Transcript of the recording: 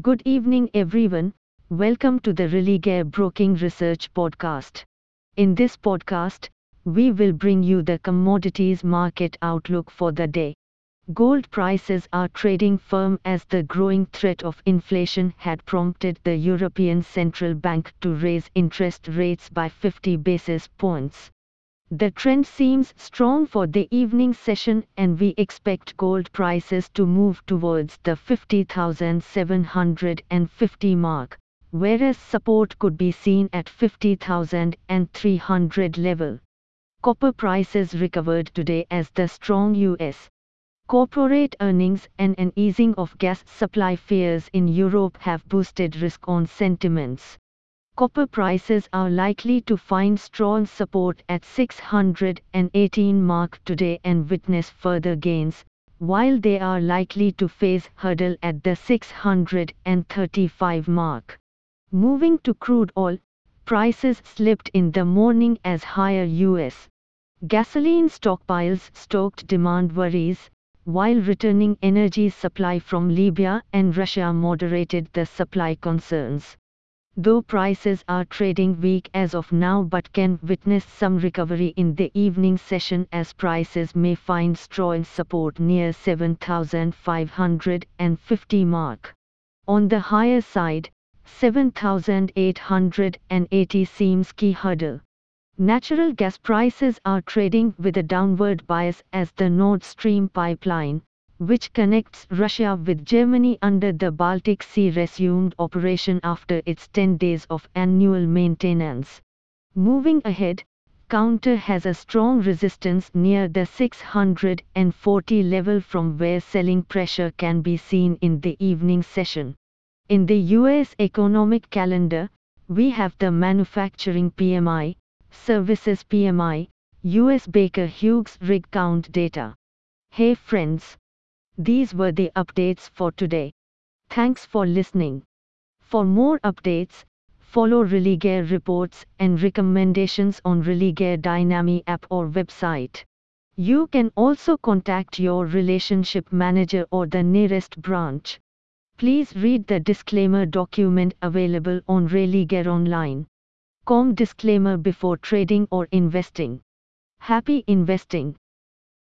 Good evening, everyone. Welcome to the Religare Broking Research Podcast. In this podcast, we will bring you the commodities market outlook for the day. Gold prices are trading firm as the growing threat of inflation had prompted the European Central Bank to raise interest rates by 50 basis points. The trend seems strong for the evening session and we expect gold prices to move towards the 50,750 mark, whereas support could be seen at 50,300 level. Copper prices recovered today as the strong US corporate earnings and an easing of gas supply fears in Europe have boosted risk on sentiments. Copper prices are likely to find strong support at 618 mark today and witness further gains, while they are likely to face hurdle at the 635 mark. Moving to crude oil, prices slipped in the morning as higher US gasoline stockpiles stoked demand worries, while returning energy supply from Libya and Russia moderated the supply concerns though prices are trading weak as of now but can witness some recovery in the evening session as prices may find strong support near 7550 mark. On the higher side, 7880 seems key hurdle. Natural gas prices are trading with a downward bias as the Nord Stream pipeline, which connects Russia with Germany under the Baltic Sea resumed operation after its 10 days of annual maintenance. Moving ahead, counter has a strong resistance near the 640 level from where selling pressure can be seen in the evening session. In the US economic calendar, we have the manufacturing PMI, services PMI, US Baker Hughes rig count data. Hey friends, these were the updates for today. Thanks for listening. For more updates, follow Religare reports and recommendations on Religare Dynami app or website. You can also contact your relationship manager or the nearest branch. Please read the disclaimer document available on Religare Online. Com disclaimer before trading or investing. Happy investing.